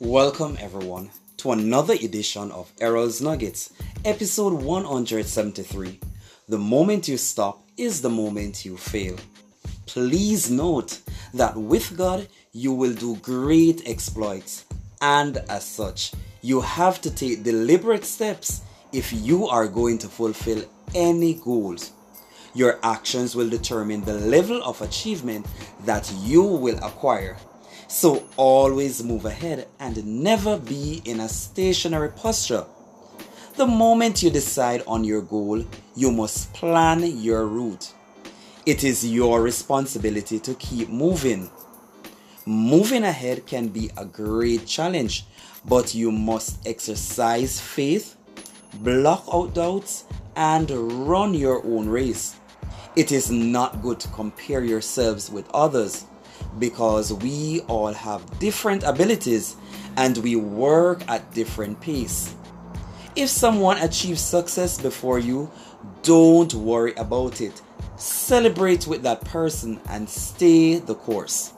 Welcome, everyone, to another edition of Errol's Nuggets, episode 173. The moment you stop is the moment you fail. Please note that with God, you will do great exploits, and as such, you have to take deliberate steps if you are going to fulfill any goals. Your actions will determine the level of achievement that you will acquire. So always move ahead and never be in a stationary posture. The moment you decide on your goal, you must plan your route. It is your responsibility to keep moving. Moving ahead can be a great challenge, but you must exercise faith, block out doubts, and run your own race. It is not good to compare yourselves with others because we all have different abilities and we work at different pace. If someone achieves success before you, don't worry about it. Celebrate with that person and stay the course.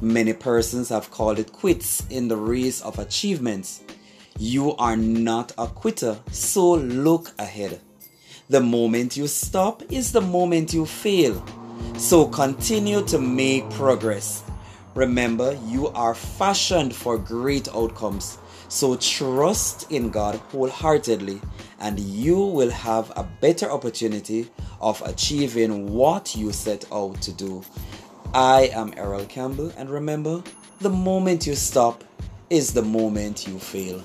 Many persons have called it quits in the race of achievements. You are not a quitter, so look ahead. The moment you stop is the moment you fail. So continue to make progress. Remember, you are fashioned for great outcomes. So trust in God wholeheartedly, and you will have a better opportunity of achieving what you set out to do. I am Errol Campbell, and remember, the moment you stop is the moment you fail.